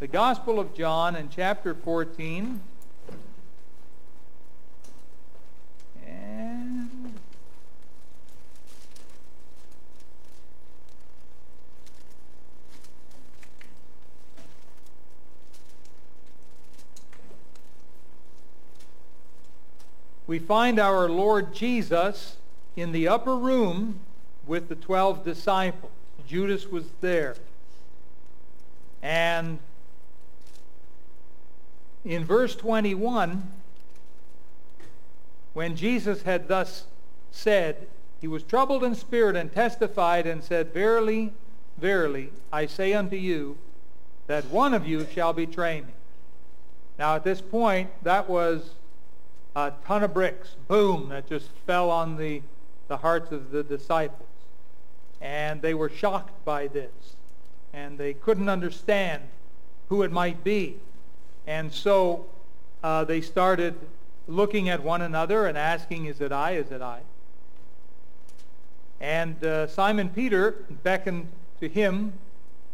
the Gospel of John in chapter 14. And we find our Lord Jesus in the upper room with the 12 disciples. Judas was there. And in verse 21, when Jesus had thus said, he was troubled in spirit and testified and said, Verily, verily, I say unto you, that one of you shall betray me. Now at this point, that was a ton of bricks, boom, that just fell on the, the hearts of the disciples. And they were shocked by this. And they couldn't understand who it might be. And so uh, they started looking at one another and asking, is it I, is it I? And uh, Simon Peter beckoned to him,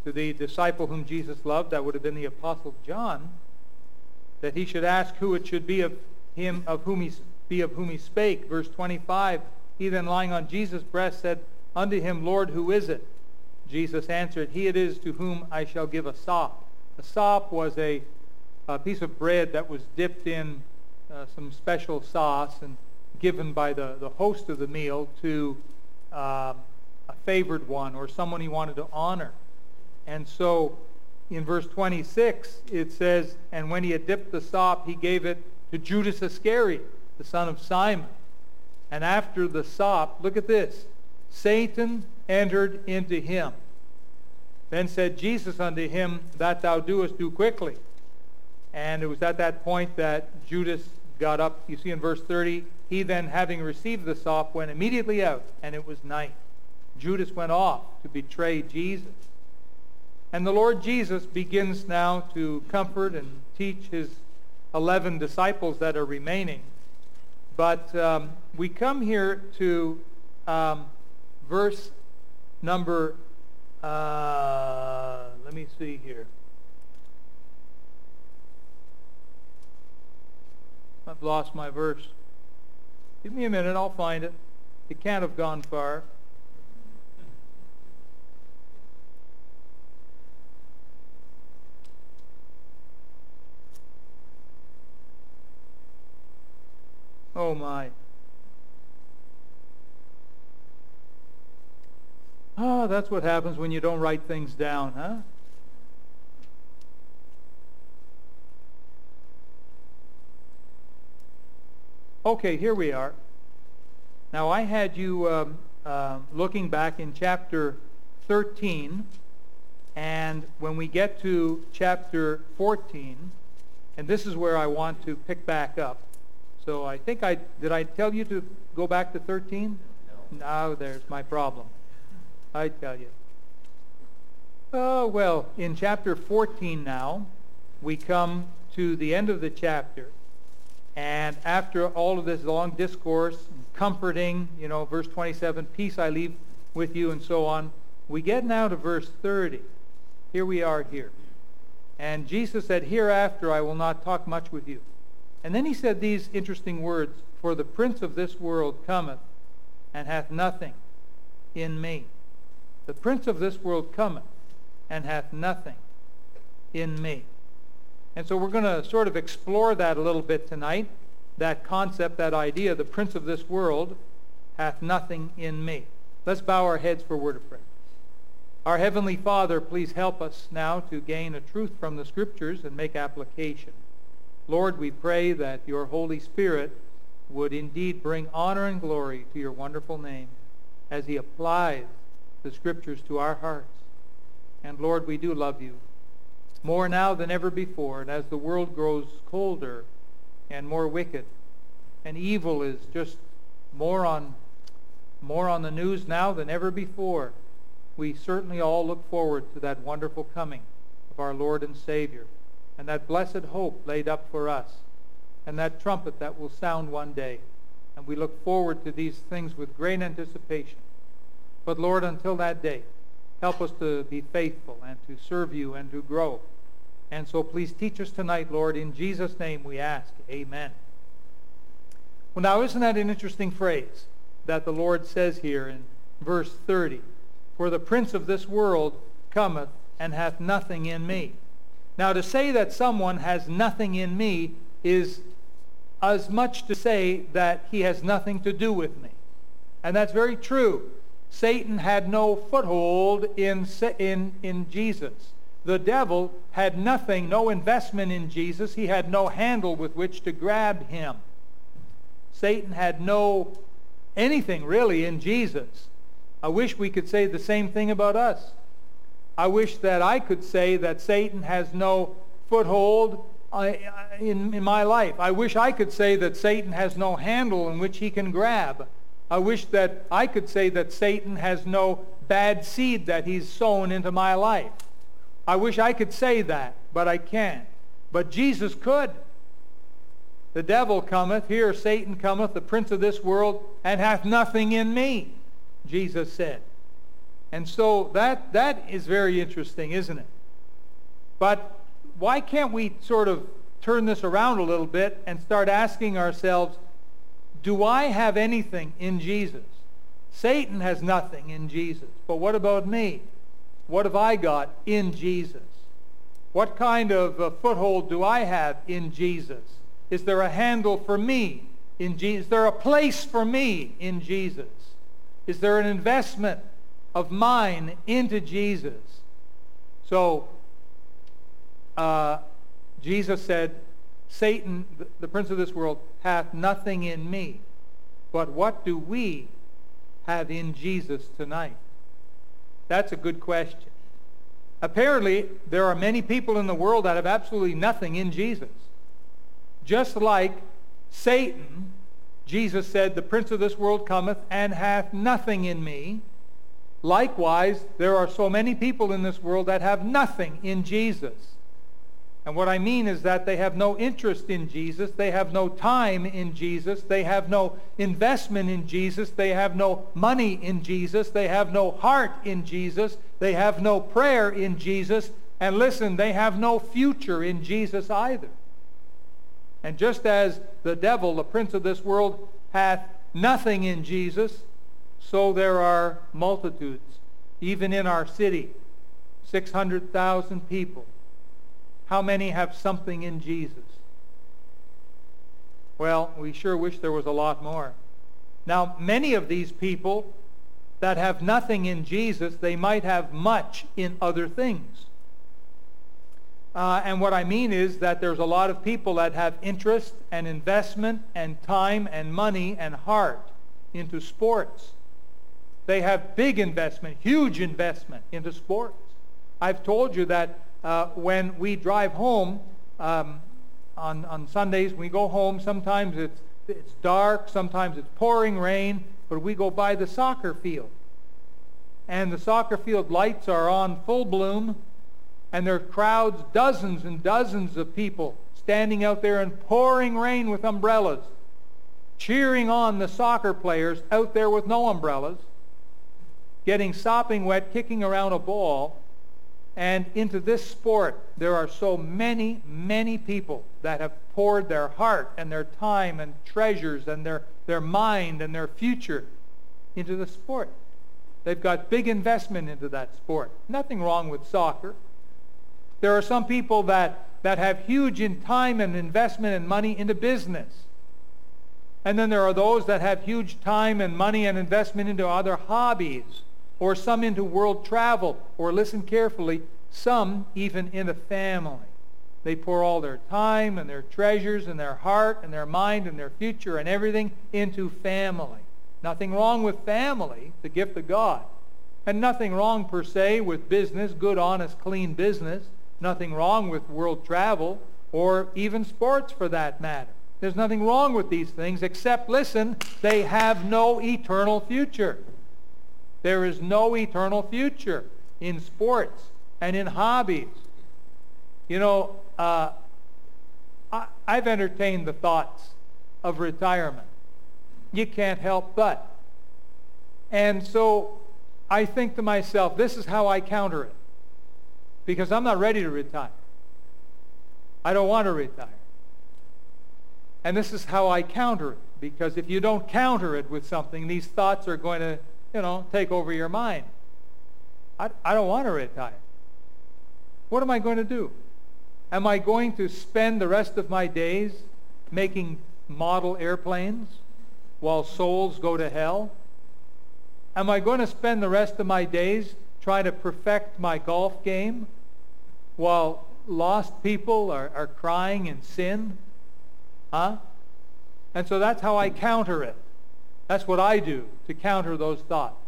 to the disciple whom Jesus loved, that would have been the Apostle John, that he should ask who it should be of him of whom he be of whom he spake. Verse 25, he then lying on Jesus' breast said unto him, Lord, who is it? Jesus answered, He it is to whom I shall give a sop. A sop was a, a piece of bread that was dipped in uh, some special sauce and given by the, the host of the meal to uh, a favored one or someone he wanted to honor. And so in verse 26, it says, And when he had dipped the sop, he gave it to Judas Iscariot, the son of Simon. And after the sop, look at this. Satan entered into him. Then said Jesus unto him, That thou doest, do quickly. And it was at that point that Judas got up. You see in verse 30, he then, having received the sop, went immediately out, and it was night. Judas went off to betray Jesus. And the Lord Jesus begins now to comfort and teach his 11 disciples that are remaining. But um, we come here to um, verse number, uh, let me see here. I've lost my verse. Give me a minute, I'll find it. It can't have gone far. Oh my. Ah, oh, that's what happens when you don't write things down, huh? Okay, here we are. Now, I had you um, uh, looking back in chapter 13, and when we get to chapter 14, and this is where I want to pick back up. So I think I, did I tell you to go back to 13? No. Now there's my problem. I tell you. Oh, well, in chapter 14 now, we come to the end of the chapter. And after all of this long discourse, comforting, you know, verse 27, peace I leave with you, and so on, we get now to verse 30. Here we are here. And Jesus said, Hereafter I will not talk much with you and then he said these interesting words, For the prince of this world cometh, and hath nothing in me. The prince of this world cometh, and hath nothing in me. And so we're going to sort of explore that a little bit tonight, that concept, that idea, the prince of this world hath nothing in me. Let's bow our heads for word of prayer. Our Heavenly Father, please help us now to gain a truth from the Scriptures and make application. Lord, we pray that your Holy Spirit would indeed bring honor and glory to your wonderful name as he applies the scriptures to our hearts. And Lord, we do love you more now than ever before. And as the world grows colder and more wicked, and evil is just more on more on the news now than ever before, we certainly all look forward to that wonderful coming of our Lord and Savior and that blessed hope laid up for us, and that trumpet that will sound one day. And we look forward to these things with great anticipation. But Lord, until that day, help us to be faithful and to serve you and to grow. And so please teach us tonight, Lord. In Jesus' name we ask. Amen. Well, now, isn't that an interesting phrase that the Lord says here in verse 30? For the prince of this world cometh and hath nothing in me. Now, to say that someone has nothing in me is as much to say that he has nothing to do with me. And that's very true. Satan had no foothold in, in, in Jesus. The devil had nothing, no investment in Jesus. He had no handle with which to grab him. Satan had no anything really in Jesus. I wish we could say the same thing about us. I wish that I could say that Satan has no foothold uh, in, in my life. I wish I could say that Satan has no handle in which he can grab. I wish that I could say that Satan has no bad seed that he's sown into my life. I wish I could say that, but I can't. But Jesus could. The devil cometh, here Satan cometh, the prince of this world, and hath nothing in me, Jesus said. And so that, that is very interesting, isn't it? But why can't we sort of turn this around a little bit and start asking ourselves, do I have anything in Jesus? Satan has nothing in Jesus. But what about me? What have I got in Jesus? What kind of foothold do I have in Jesus? Is there a handle for me in Jesus? Is there a place for me in Jesus? Is there an investment of mine into Jesus. So uh, Jesus said, Satan, the prince of this world, hath nothing in me. But what do we have in Jesus tonight? That's a good question. Apparently, there are many people in the world that have absolutely nothing in Jesus. Just like Satan, Jesus said, the prince of this world cometh and hath nothing in me. Likewise, there are so many people in this world that have nothing in Jesus. And what I mean is that they have no interest in Jesus. They have no time in Jesus. They have no investment in Jesus. They have no money in Jesus. They have no heart in Jesus. They have no prayer in Jesus. And listen, they have no future in Jesus either. And just as the devil, the prince of this world, hath nothing in Jesus, so there are multitudes, even in our city, 600,000 people. How many have something in Jesus? Well, we sure wish there was a lot more. Now, many of these people that have nothing in Jesus, they might have much in other things. Uh, and what I mean is that there's a lot of people that have interest and investment and time and money and heart into sports. They have big investment, huge investment into sports. I've told you that uh, when we drive home um, on, on Sundays, we go home, sometimes it's, it's dark, sometimes it's pouring rain, but we go by the soccer field. And the soccer field lights are on full bloom, and there are crowds, dozens and dozens of people standing out there in pouring rain with umbrellas, cheering on the soccer players out there with no umbrellas getting sopping wet, kicking around a ball. And into this sport, there are so many, many people that have poured their heart and their time and treasures and their, their mind and their future into the sport. They've got big investment into that sport. Nothing wrong with soccer. There are some people that, that have huge in time and investment and money into business. And then there are those that have huge time and money and investment into other hobbies or some into world travel, or listen carefully, some even in a family. They pour all their time and their treasures and their heart and their mind and their future and everything into family. Nothing wrong with family, the gift of God. And nothing wrong per se with business, good, honest, clean business. Nothing wrong with world travel or even sports for that matter. There's nothing wrong with these things except, listen, they have no eternal future. There is no eternal future in sports and in hobbies. You know, uh, I, I've entertained the thoughts of retirement. You can't help but. And so I think to myself, this is how I counter it. Because I'm not ready to retire. I don't want to retire. And this is how I counter it. Because if you don't counter it with something, these thoughts are going to, you know, take over your mind. I, I don't want to retire. What am I going to do? Am I going to spend the rest of my days making model airplanes while souls go to hell? Am I going to spend the rest of my days trying to perfect my golf game while lost people are, are crying in sin? Huh? And so that's how I counter it. That's what I do to counter those thoughts.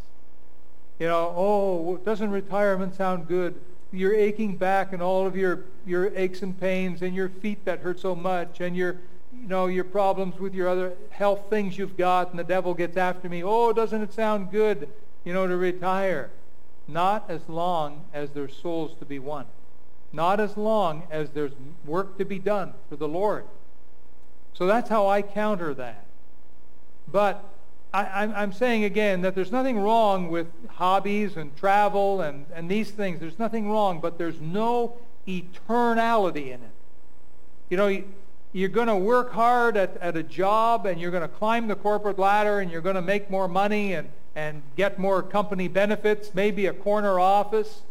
You know, oh, doesn't retirement sound good? You're aching back and all of your, your aches and pains and your feet that hurt so much and your, you know, your problems with your other health things you've got and the devil gets after me. Oh, doesn't it sound good, you know, to retire? Not as long as there's souls to be won. Not as long as there's work to be done for the Lord. So that's how I counter that. But I, am saying again that there's nothing wrong with hobbies and travel and, and these things. There's nothing wrong, but there's no eternality in it. You know, you're going to work hard at, at a job and you're going to climb the corporate ladder and you're going to make more money and, and get more company benefits, maybe a corner office.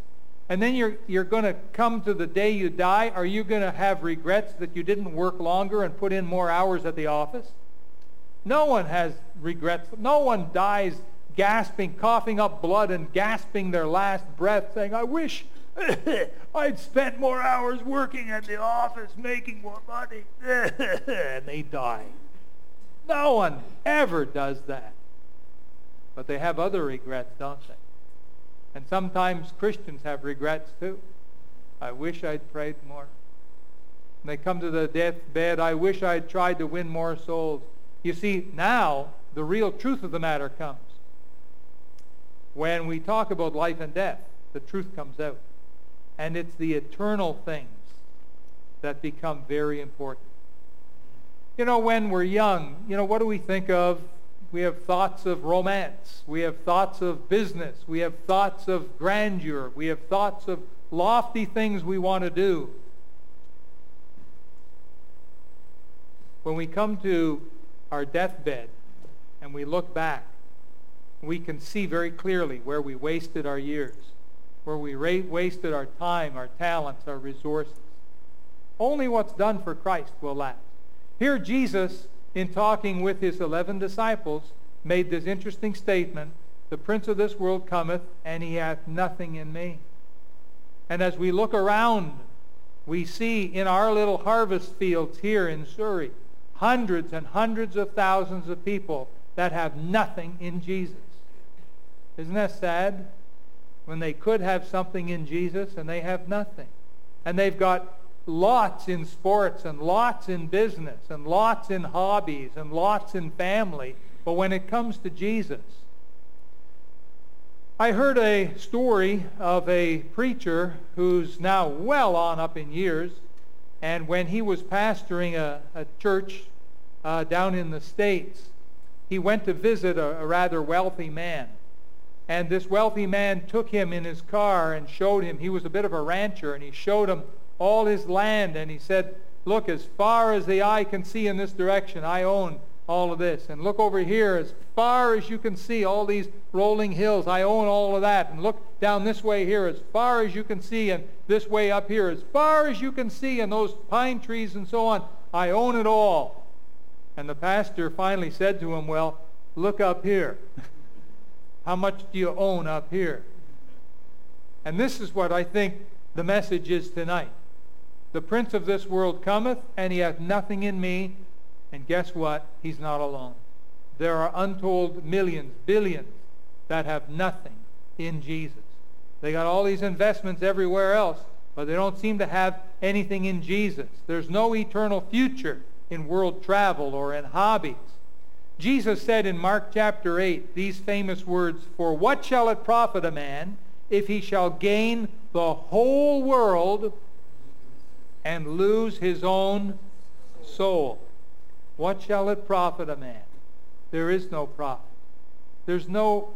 And then you're, you're going to come to the day you die. Are you going to have regrets that you didn't work longer and put in more hours at the office? No one has regrets. No one dies gasping, coughing up blood and gasping their last breath saying, I wish I'd spent more hours working at the office making more money. and they die. No one ever does that. But they have other regrets, don't they? And sometimes Christians have regrets too. I wish I'd prayed more. When they come to the deathbed, I wish I'd tried to win more souls. You see, now the real truth of the matter comes. When we talk about life and death, the truth comes out. And it's the eternal things that become very important. You know, when we're young, you know, what do we think of we have thoughts of romance. We have thoughts of business. We have thoughts of grandeur. We have thoughts of lofty things we want to do. When we come to our deathbed and we look back, we can see very clearly where we wasted our years, where we wasted our time, our talents, our resources. Only what's done for Christ will last. Here Jesus in talking with his eleven disciples, made this interesting statement, The prince of this world cometh, and he hath nothing in me. And as we look around, we see in our little harvest fields here in Surrey, hundreds and hundreds of thousands of people that have nothing in Jesus. Isn't that sad? When they could have something in Jesus and they have nothing. And they've got lots in sports and lots in business and lots in hobbies and lots in family. But when it comes to Jesus, I heard a story of a preacher who's now well on up in years. And when he was pastoring a, a church uh, down in the States, he went to visit a, a rather wealthy man. And this wealthy man took him in his car and showed him, he was a bit of a rancher, and he showed him all his land, and he said, look, as far as the eye can see in this direction, I own all of this. And look over here, as far as you can see, all these rolling hills, I own all of that. And look down this way here, as far as you can see, and this way up here, as far as you can see, and those pine trees and so on, I own it all. And the pastor finally said to him, well, look up here. How much do you own up here? And this is what I think the message is tonight. The prince of this world cometh, and he hath nothing in me. And guess what? He's not alone. There are untold millions, billions that have nothing in Jesus. They got all these investments everywhere else, but they don't seem to have anything in Jesus. There's no eternal future in world travel or in hobbies. Jesus said in Mark chapter 8 these famous words, For what shall it profit a man if he shall gain the whole world and lose his own soul. What shall it profit a man? There is no profit. There's no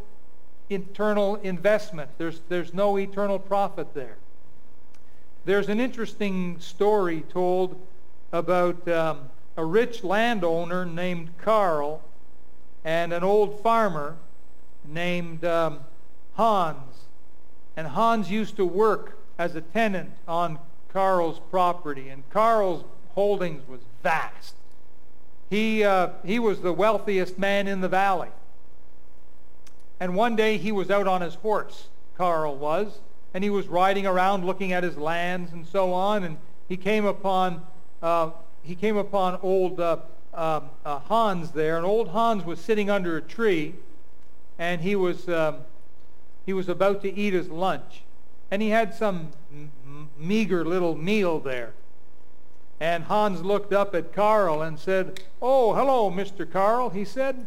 internal investment. There's, there's no eternal profit there. there's an interesting story told about um, a rich landowner named Carl and an old farmer named um, Hans. And Hans used to work as a tenant on Carl's property, and Carl's holdings was vast. He, uh, he was the wealthiest man in the valley. And one day he was out on his horse, Carl was, and he was riding around looking at his lands and so on, and he came upon, uh, he came upon old uh, um, uh, Hans there, and old Hans was sitting under a tree, and he was, um, he was about to eat his lunch. And he had some meager little meal there. And Hans looked up at Carl and said, Oh, hello, Mr. Carl, he said.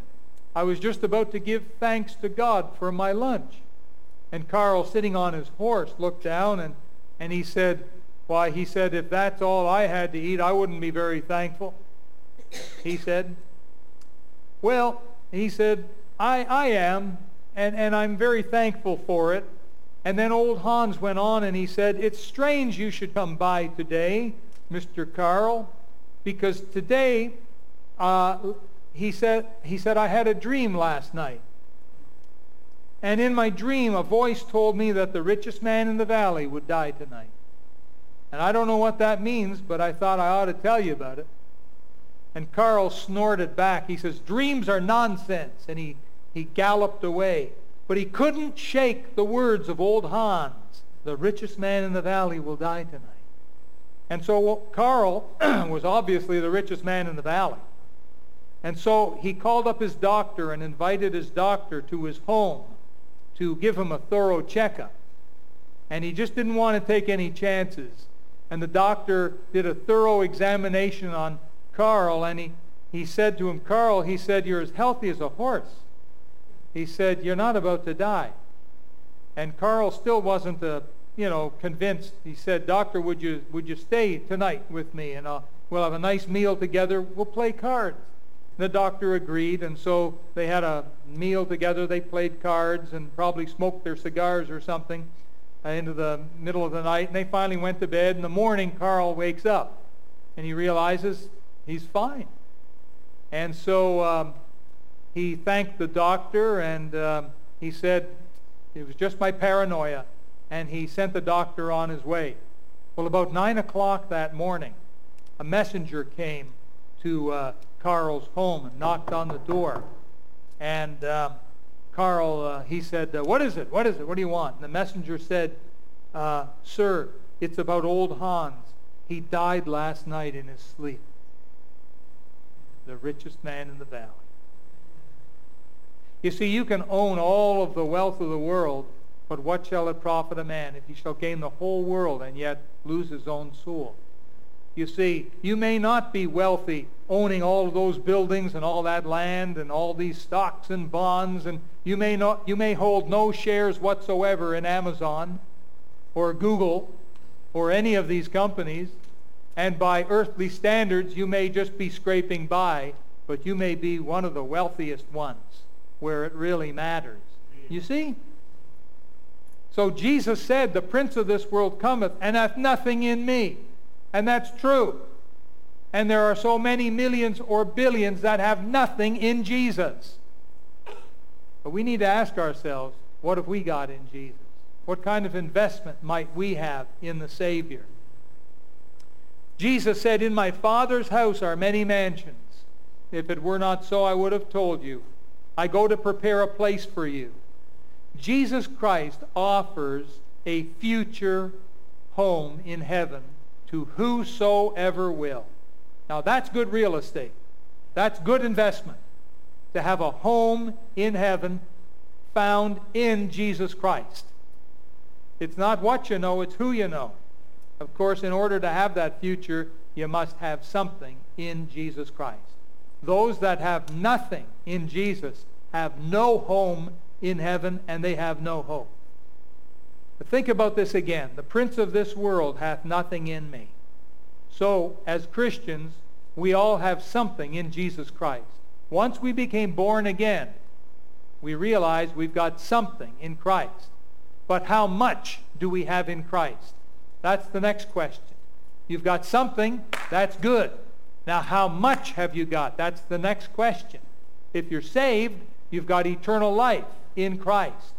I was just about to give thanks to God for my lunch. And Carl, sitting on his horse, looked down and, and he said, Why, he said, if that's all I had to eat, I wouldn't be very thankful. He said, Well, he said, I, I am, and, and I'm very thankful for it. And then old Hans went on and he said, It's strange you should come by today, Mr. Carl, because today, uh, he, said, he said, I had a dream last night. And in my dream, a voice told me that the richest man in the valley would die tonight. And I don't know what that means, but I thought I ought to tell you about it. And Carl snorted back. He says, dreams are nonsense. And he, he galloped away. But he couldn't shake the words of old Hans. The richest man in the valley will die tonight. And so Carl was obviously the richest man in the valley. And so he called up his doctor and invited his doctor to his home to give him a thorough checkup. And he just didn't want to take any chances. And the doctor did a thorough examination on Carl, and he, he said to him, Carl, he said, you're as healthy as a horse. He said, you're not about to die. And Carl still wasn't, uh, you know, convinced. He said, Doctor, would you, would you stay tonight with me? And uh, we'll have a nice meal together. We'll play cards. The doctor agreed, and so they had a meal together. They played cards and probably smoked their cigars or something uh, into the middle of the night. And they finally went to bed. In the morning, Carl wakes up, and he realizes he's fine. And so um, he thanked the doctor, and um, he said, it was just my paranoia. And he sent the doctor on his way. Well, about 9 o'clock that morning, a messenger came to uh, Carl's home and knocked on the door. And um, Carl, uh, he said, uh, what is it? What is it? What do you want? And the messenger said, uh, Sir, it's about old Hans. He died last night in his sleep. The richest man in the valley. You see, you can own all of the wealth of the world, but what shall it profit a man if he shall gain the whole world and yet lose his own soul? You see, you may not be wealthy owning all of those buildings and all that land and all these stocks and bonds and you may not you may hold no shares whatsoever in Amazon or Google or any of these companies and by earthly standards you may just be scraping by but you may be one of the wealthiest ones where it really matters. You see? So Jesus said, The prince of this world cometh and hath nothing in me. And that's true. And there are so many millions or billions that have nothing in Jesus. But we need to ask ourselves, what have we got in Jesus? What kind of investment might we have in the Savior? Jesus said, In my Father's house are many mansions. If it were not so, I would have told you. I go to prepare a place for you. Jesus Christ offers a future home in heaven to whosoever will. Now that's good real estate. That's good investment. To have a home in heaven found in Jesus Christ. It's not what you know, it's who you know. Of course, in order to have that future, you must have something in Jesus Christ. Those that have nothing in Jesus have no home in heaven and they have no hope. But think about this again. The prince of this world hath nothing in me. So, as Christians, we all have something in Jesus Christ. Once we became born again, we realize we've got something in Christ. But how much do we have in Christ? That's the next question. You've got something, that's good. Now, how much have you got? That's the next question. If you're saved, you've got eternal life in Christ.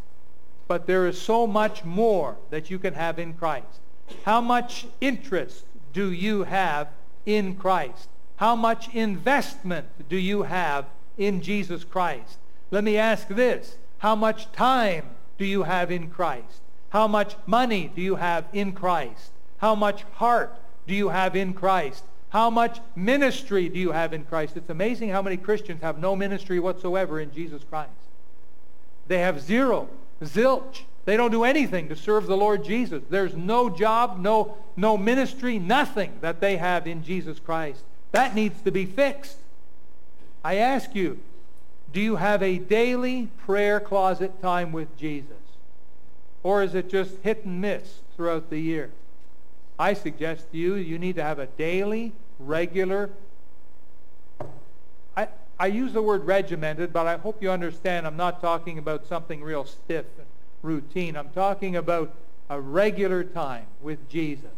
But there is so much more that you can have in Christ. How much interest do you have in Christ? How much investment do you have in Jesus Christ? Let me ask this. How much time do you have in Christ? How much money do you have in Christ? How much heart do you have in Christ? How much ministry do you have in Christ? It's amazing how many Christians have no ministry whatsoever in Jesus Christ. They have zero, zilch. They don't do anything to serve the Lord Jesus. There's no job, no, no ministry, nothing that they have in Jesus Christ. That needs to be fixed. I ask you, do you have a daily prayer closet time with Jesus? Or is it just hit and miss throughout the year? I suggest to you, you need to have a daily, regular, I, I use the word regimented, but I hope you understand I'm not talking about something real stiff and routine. I'm talking about a regular time with Jesus,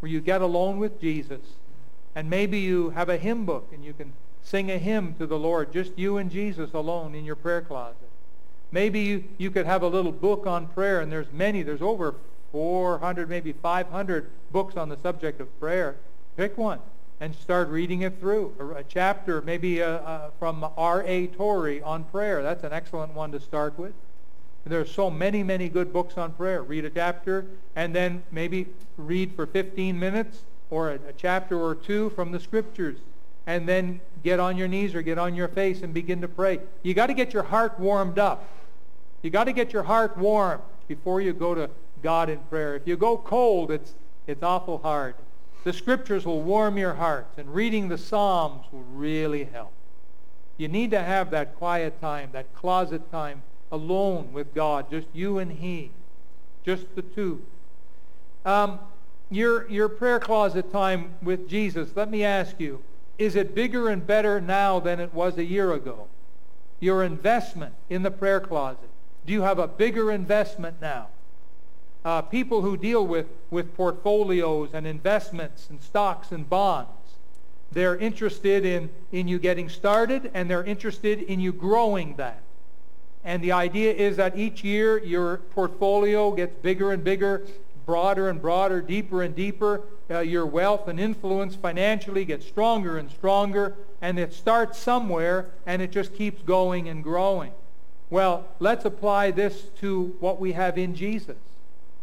where you get alone with Jesus, and maybe you have a hymn book and you can sing a hymn to the Lord, just you and Jesus alone in your prayer closet. Maybe you, you could have a little book on prayer, and there's many, there's over 400, maybe 500 books on the subject of prayer. Pick one and start reading it through. A, chapter, maybe uh, uh, a, a, from R.A. Torrey on prayer. That's an excellent one to start with. There are so many, many good books on prayer. Read a chapter and then maybe read for 15 minutes or a, a chapter or two from the scriptures and then get on your knees or get on your face and begin to pray. You got to get your heart warmed up. You got to get your heart warm before you go to God in prayer. If you go cold, it's, it's awful hard. The scriptures will warm your heart, and reading the Psalms will really help. You need to have that quiet time, that closet time, alone with God, just you and He, just the two. Um, your, your prayer closet time with Jesus, let me ask you, is it bigger and better now than it was a year ago? Your investment in the prayer closet. Do you have a bigger investment now? Uh, people who deal with, with portfolios and investments and stocks and bonds. They're interested in, in you getting started and they're interested in you growing that. And the idea is that each year your portfolio gets bigger and bigger, broader and broader, deeper and deeper. Uh, your wealth and influence financially gets stronger and stronger. And it starts somewhere and it just keeps going and growing. Well, let's apply this to what we have in Jesus.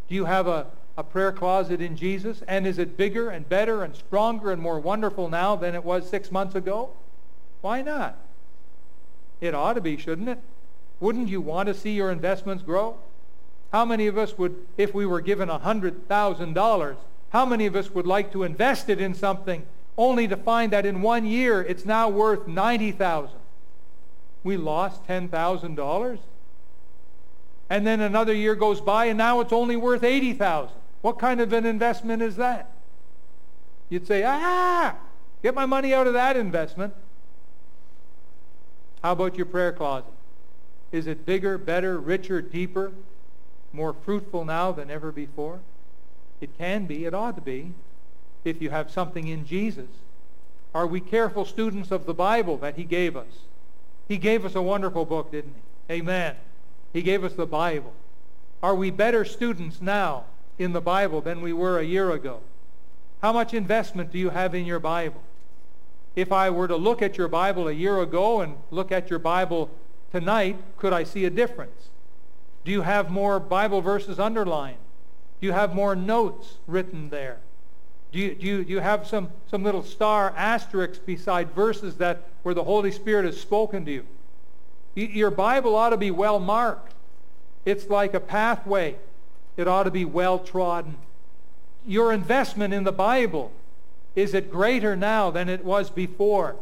Do you have a, a prayer closet in Jesus? And is it bigger and better and stronger and more wonderful now than it was six months ago? Why not? It ought to be, shouldn't it? Wouldn't you want to see your investments grow? How many of us would, if we were given $100,000, how many of us would like to invest it in something only to find that in one year it's now worth 90000 We lost $10,000? And then another year goes by and now it's only worth 80,000. What kind of an investment is that? You'd say, ah, get my money out of that investment. How about your prayer closet? Is it bigger, better, richer, deeper, more fruitful now than ever before? It can be, it ought to be, if you have something in Jesus. Are we careful students of the Bible that he gave us? He gave us a wonderful book, didn't he? Amen. He gave us the Bible. Are we better students now in the Bible than we were a year ago? How much investment do you have in your Bible? If I were to look at your Bible a year ago and look at your Bible tonight, could I see a difference? Do you have more Bible verses underlined? Do you have more notes written there? Do you, do you, do you have some, some little star asterisks beside verses that where the Holy Spirit has spoken to you? Your Bible ought to be well marked. It's like a pathway. It ought to be well trodden. Your investment in the Bible, is it greater now than it was before?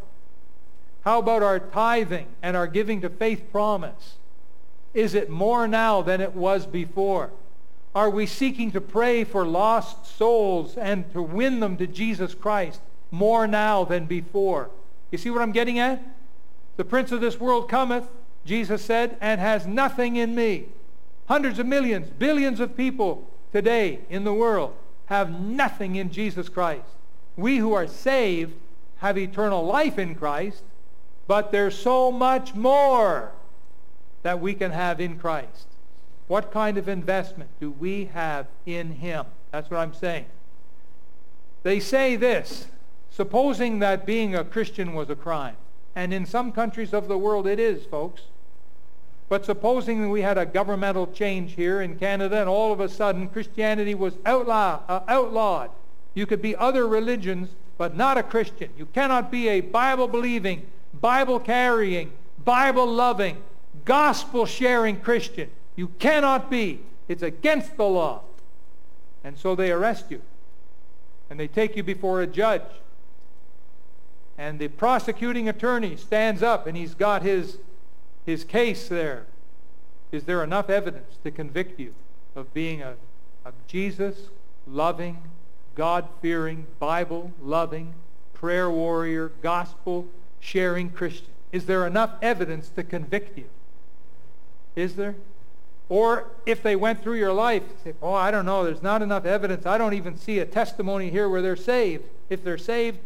How about our tithing and our giving to faith promise? Is it more now than it was before? Are we seeking to pray for lost souls and to win them to Jesus Christ more now than before? You see what I'm getting at? The prince of this world cometh, Jesus said, and has nothing in me. Hundreds of millions, billions of people today in the world. have nothing in Jesus Christ. We who are saved have eternal life in Christ, but there's so much more that we can have in Christ. What kind of investment do we have in him? That's what I'm saying. They say this, supposing that being a Christian was a crime. And in some countries of the world it is, folks. But supposing we had a governmental change here in Canada and all of a sudden Christianity was outlaw, uh, outlawed. You could be other religions, but not a Christian. You cannot be a Bible-believing, Bible-carrying, Bible-loving, gospel-sharing Christian. You cannot be. It's against the law. And so they arrest you. And they take you before a judge. And the prosecuting attorney stands up and he's got his his case there. Is there enough evidence to convict you of being a, a Jesus-loving, God-fearing, Bible-loving, prayer warrior, gospel-sharing Christian? Is there enough evidence to convict you? Is there? Or if they went through your life, say, oh, I don't know, there's not enough evidence. I don't even see a testimony here where they're saved. If they're saved,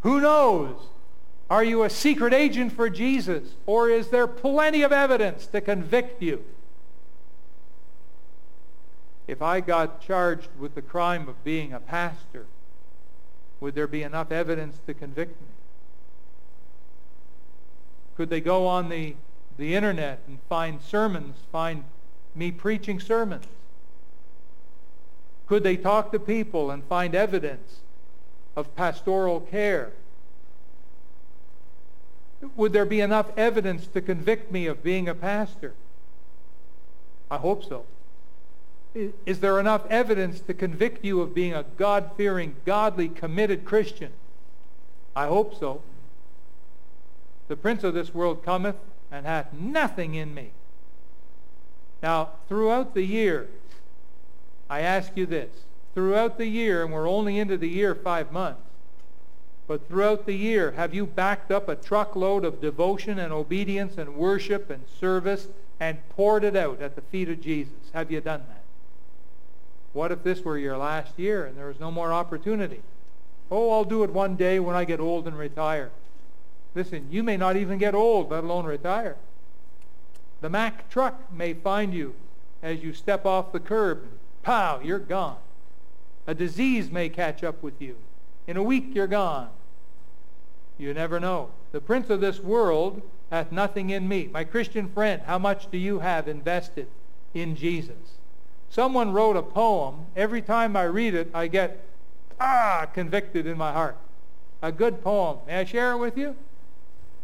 who knows? Are you a secret agent for Jesus? Or is there plenty of evidence to convict you? If I got charged with the crime of being a pastor, would there be enough evidence to convict me? Could they go on the, the internet and find sermons, find me preaching sermons? Could they talk to people and find evidence of pastoral care? Would there be enough evidence to convict me of being a pastor? I hope so. Is there enough evidence to convict you of being a God-fearing, godly, committed Christian? I hope so. The prince of this world cometh and hath nothing in me. Now, throughout the year, I ask you this. Throughout the year, and we're only into the year five months, but throughout the year, have you backed up a truckload of devotion and obedience and worship and service and poured it out at the feet of Jesus? Have you done that? What if this were your last year and there was no more opportunity? Oh, I'll do it one day when I get old and retire. Listen, you may not even get old, let alone retire. The Mack truck may find you as you step off the curb. Pow, you're gone. A disease may catch up with you. In a week, you're gone. You never know. The prince of this world hath nothing in me. My Christian friend, how much do you have invested in Jesus? Someone wrote a poem. Every time I read it, I get, ah, convicted in my heart. A good poem. May I share it with you?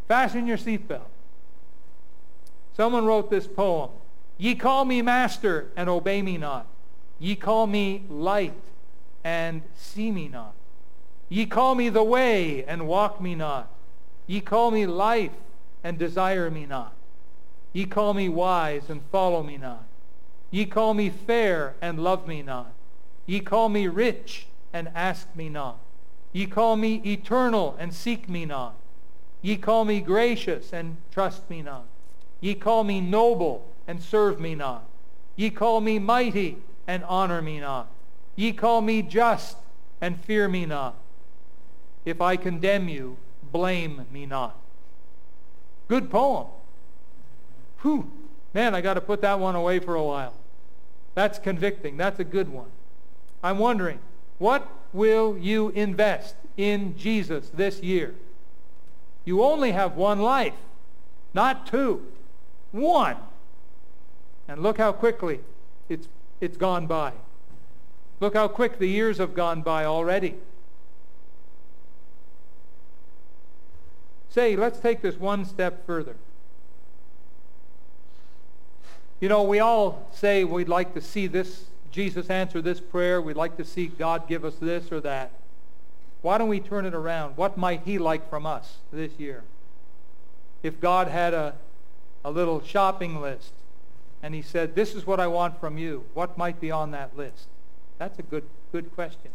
Fasten your seatbelt. Someone wrote this poem. Ye call me master and obey me not. Ye call me light and see me not. Ye call me the way and walk me not. Ye call me life and desire me not. Ye call me wise and follow me not. Ye call me fair and love me not. Ye call me rich and ask me not. Ye call me eternal and seek me not. Ye call me gracious and trust me not. Ye call me noble and serve me not. Ye call me mighty and honor me not. Ye call me just and fear me not. If I condemn you, blame me not. Good poem. Whew. Man, I got to put that one away for a while. That's convicting. That's a good one. I'm wondering, what will you invest in Jesus this year? You only have one life, not two. One. And look how quickly it's, it's gone by. Look how quick the years have gone by already. Say, let's take this one step further. You know, we all say we'd like to see this, Jesus answer this prayer. We'd like to see God give us this or that. Why don't we turn it around? What might he like from us this year? If God had a, a little shopping list and he said, this is what I want from you, what might be on that list? That's a good, good question.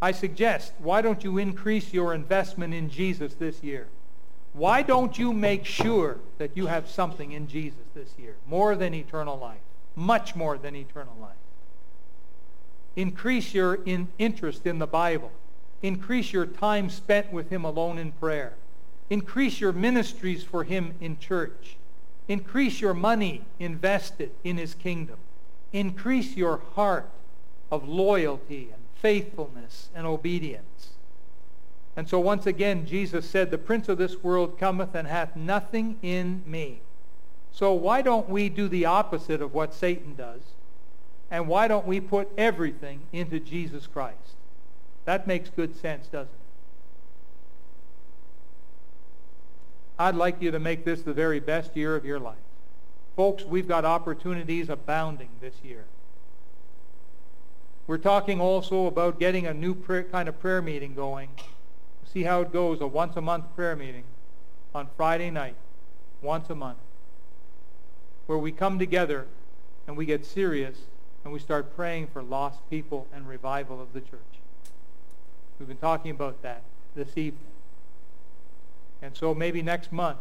I suggest, why don't you increase your investment in Jesus this year? Why don't you make sure that you have something in Jesus this year? More than eternal life. Much more than eternal life. Increase your in interest in the Bible. Increase your time spent with him alone in prayer. Increase your ministries for him in church. Increase your money invested in his kingdom. Increase your heart of loyalty and faithfulness and obedience. And so once again, Jesus said, The prince of this world cometh and hath nothing in me. So why don't we do the opposite of what Satan does? And why don't we put everything into Jesus Christ? That makes good sense, doesn't it? I'd like you to make this the very best year of your life. Folks, we've got opportunities abounding this year. We're talking also about getting a new prayer, kind of prayer meeting going. See how it goes, a once-a-month prayer meeting on Friday night, once a month, where we come together and we get serious and we start praying for lost people and revival of the church. We've been talking about that this evening. And so maybe next month,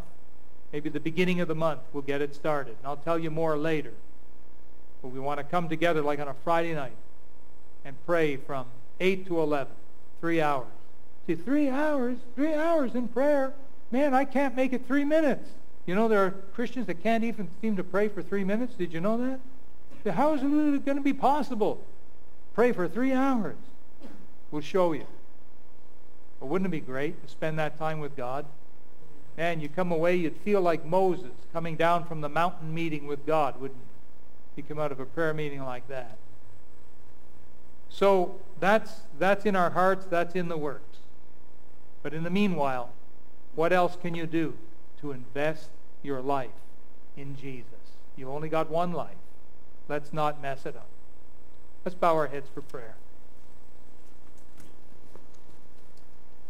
maybe the beginning of the month, we'll get it started. And I'll tell you more later. But we want to come together like on a Friday night and pray from 8 to 11, three hours. See, three hours, three hours in prayer. Man, I can't make it three minutes. You know, there are Christians that can't even seem to pray for three minutes. Did you know that? How is it going to be possible? Pray for three hours. We'll show you. But wouldn't it be great to spend that time with God? Man, you come away, you'd feel like Moses coming down from the mountain meeting with God, wouldn't you? You come out of a prayer meeting like that. So that's, that's in our hearts, that's in the works. But in the meanwhile, what else can you do to invest your life in Jesus? You only got one life. Let's not mess it up. Let's bow our heads for prayer.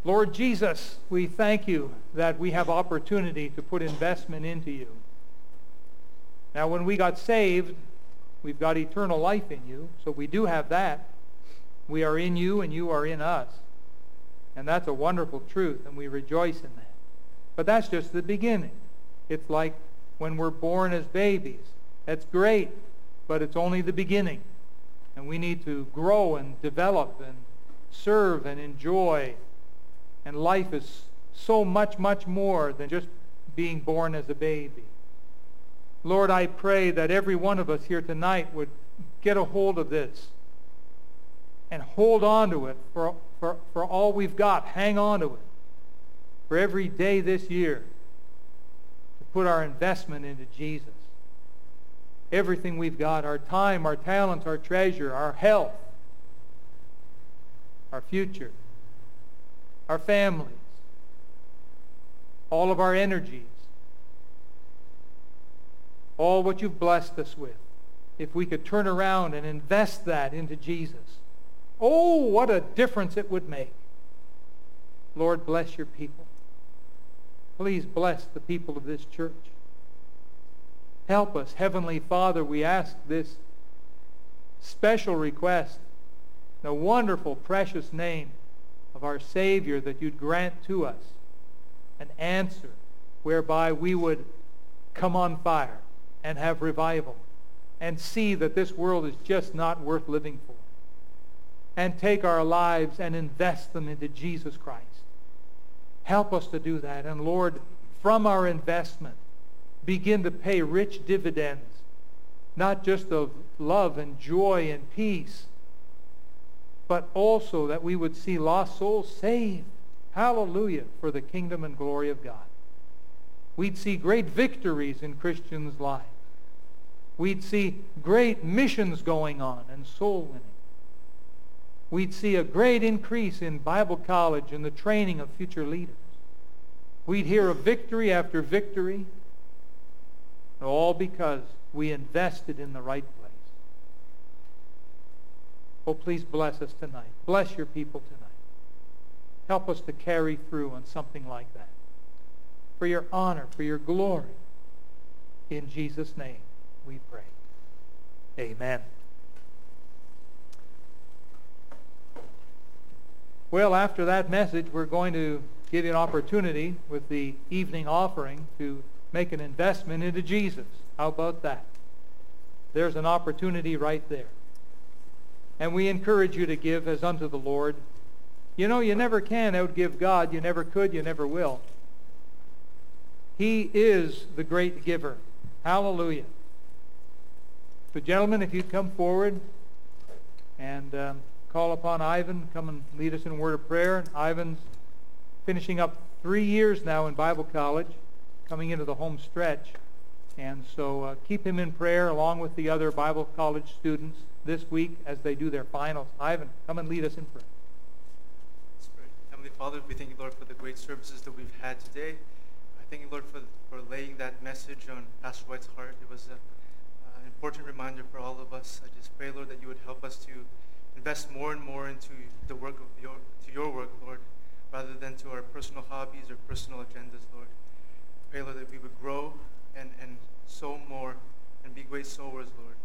Lord Jesus, we thank you that we have opportunity to put investment into you. Now, when we got saved, we've got eternal life in you, so we do have that. We are in you and you are in us. And that's a wonderful truth, and we rejoice in that. But that's just the beginning. It's like when we're born as babies. That's great, but it's only the beginning. And we need to grow and develop and serve and enjoy. And life is so much, much more than just being born as a baby. Lord, I pray that every one of us here tonight would get a hold of this and hold on to it for, for, for all we've got. Hang on to it for every day this year to put our investment into Jesus. Everything we've got, our time, our talents, our treasure, our health, our future, our families, all of our energies, all what you've blessed us with. If we could turn around and invest that into Jesus, Oh, what a difference it would make. Lord, bless your people. Please bless the people of this church. Help us. Heavenly Father, we ask this special request, the wonderful, precious name of our Savior, that you'd grant to us an answer whereby we would come on fire and have revival and see that this world is just not worth living for and take our lives and invest them into Jesus Christ. Help us to do that. And Lord, from our investment, begin to pay rich dividends, not just of love and joy and peace, but also that we would see lost souls saved. Hallelujah for the kingdom and glory of God. We'd see great victories in Christians' lives. We'd see great missions going on and soul winning we'd see a great increase in Bible college and the training of future leaders. We'd hear of victory after victory, all because we invested in the right place. Oh, please bless us tonight. Bless your people tonight. Help us to carry through on something like that. For your honor, for your glory. In Jesus' name we pray. Amen. Well, after that message, we're going to give you an opportunity with the evening offering to make an investment into Jesus. How about that? There's an opportunity right there. And we encourage you to give as unto the Lord. You know, you never can outgive God. You never could. You never will. He is the great giver. Hallelujah. So, gentlemen, if you'd come forward and um, call upon Ivan, come and lead us in a word of prayer. Ivan's finishing up three years now in Bible college, coming into the home stretch. And so uh, keep him in prayer along with the other Bible college students this week as they do their finals. Ivan, come and lead us in prayer. Heavenly Father, we thank you, Lord, for the great services that we've had today. I thank you, Lord, for, for laying that message on Pastor White's heart. It was an uh, important reminder for all of us. I just pray, Lord, that you would help us to invest more and more into the work of your, to your work, Lord, rather than to our personal hobbies or personal agendas, Lord. I pray, Lord, that we would grow and, and sow more and be great sowers, Lord.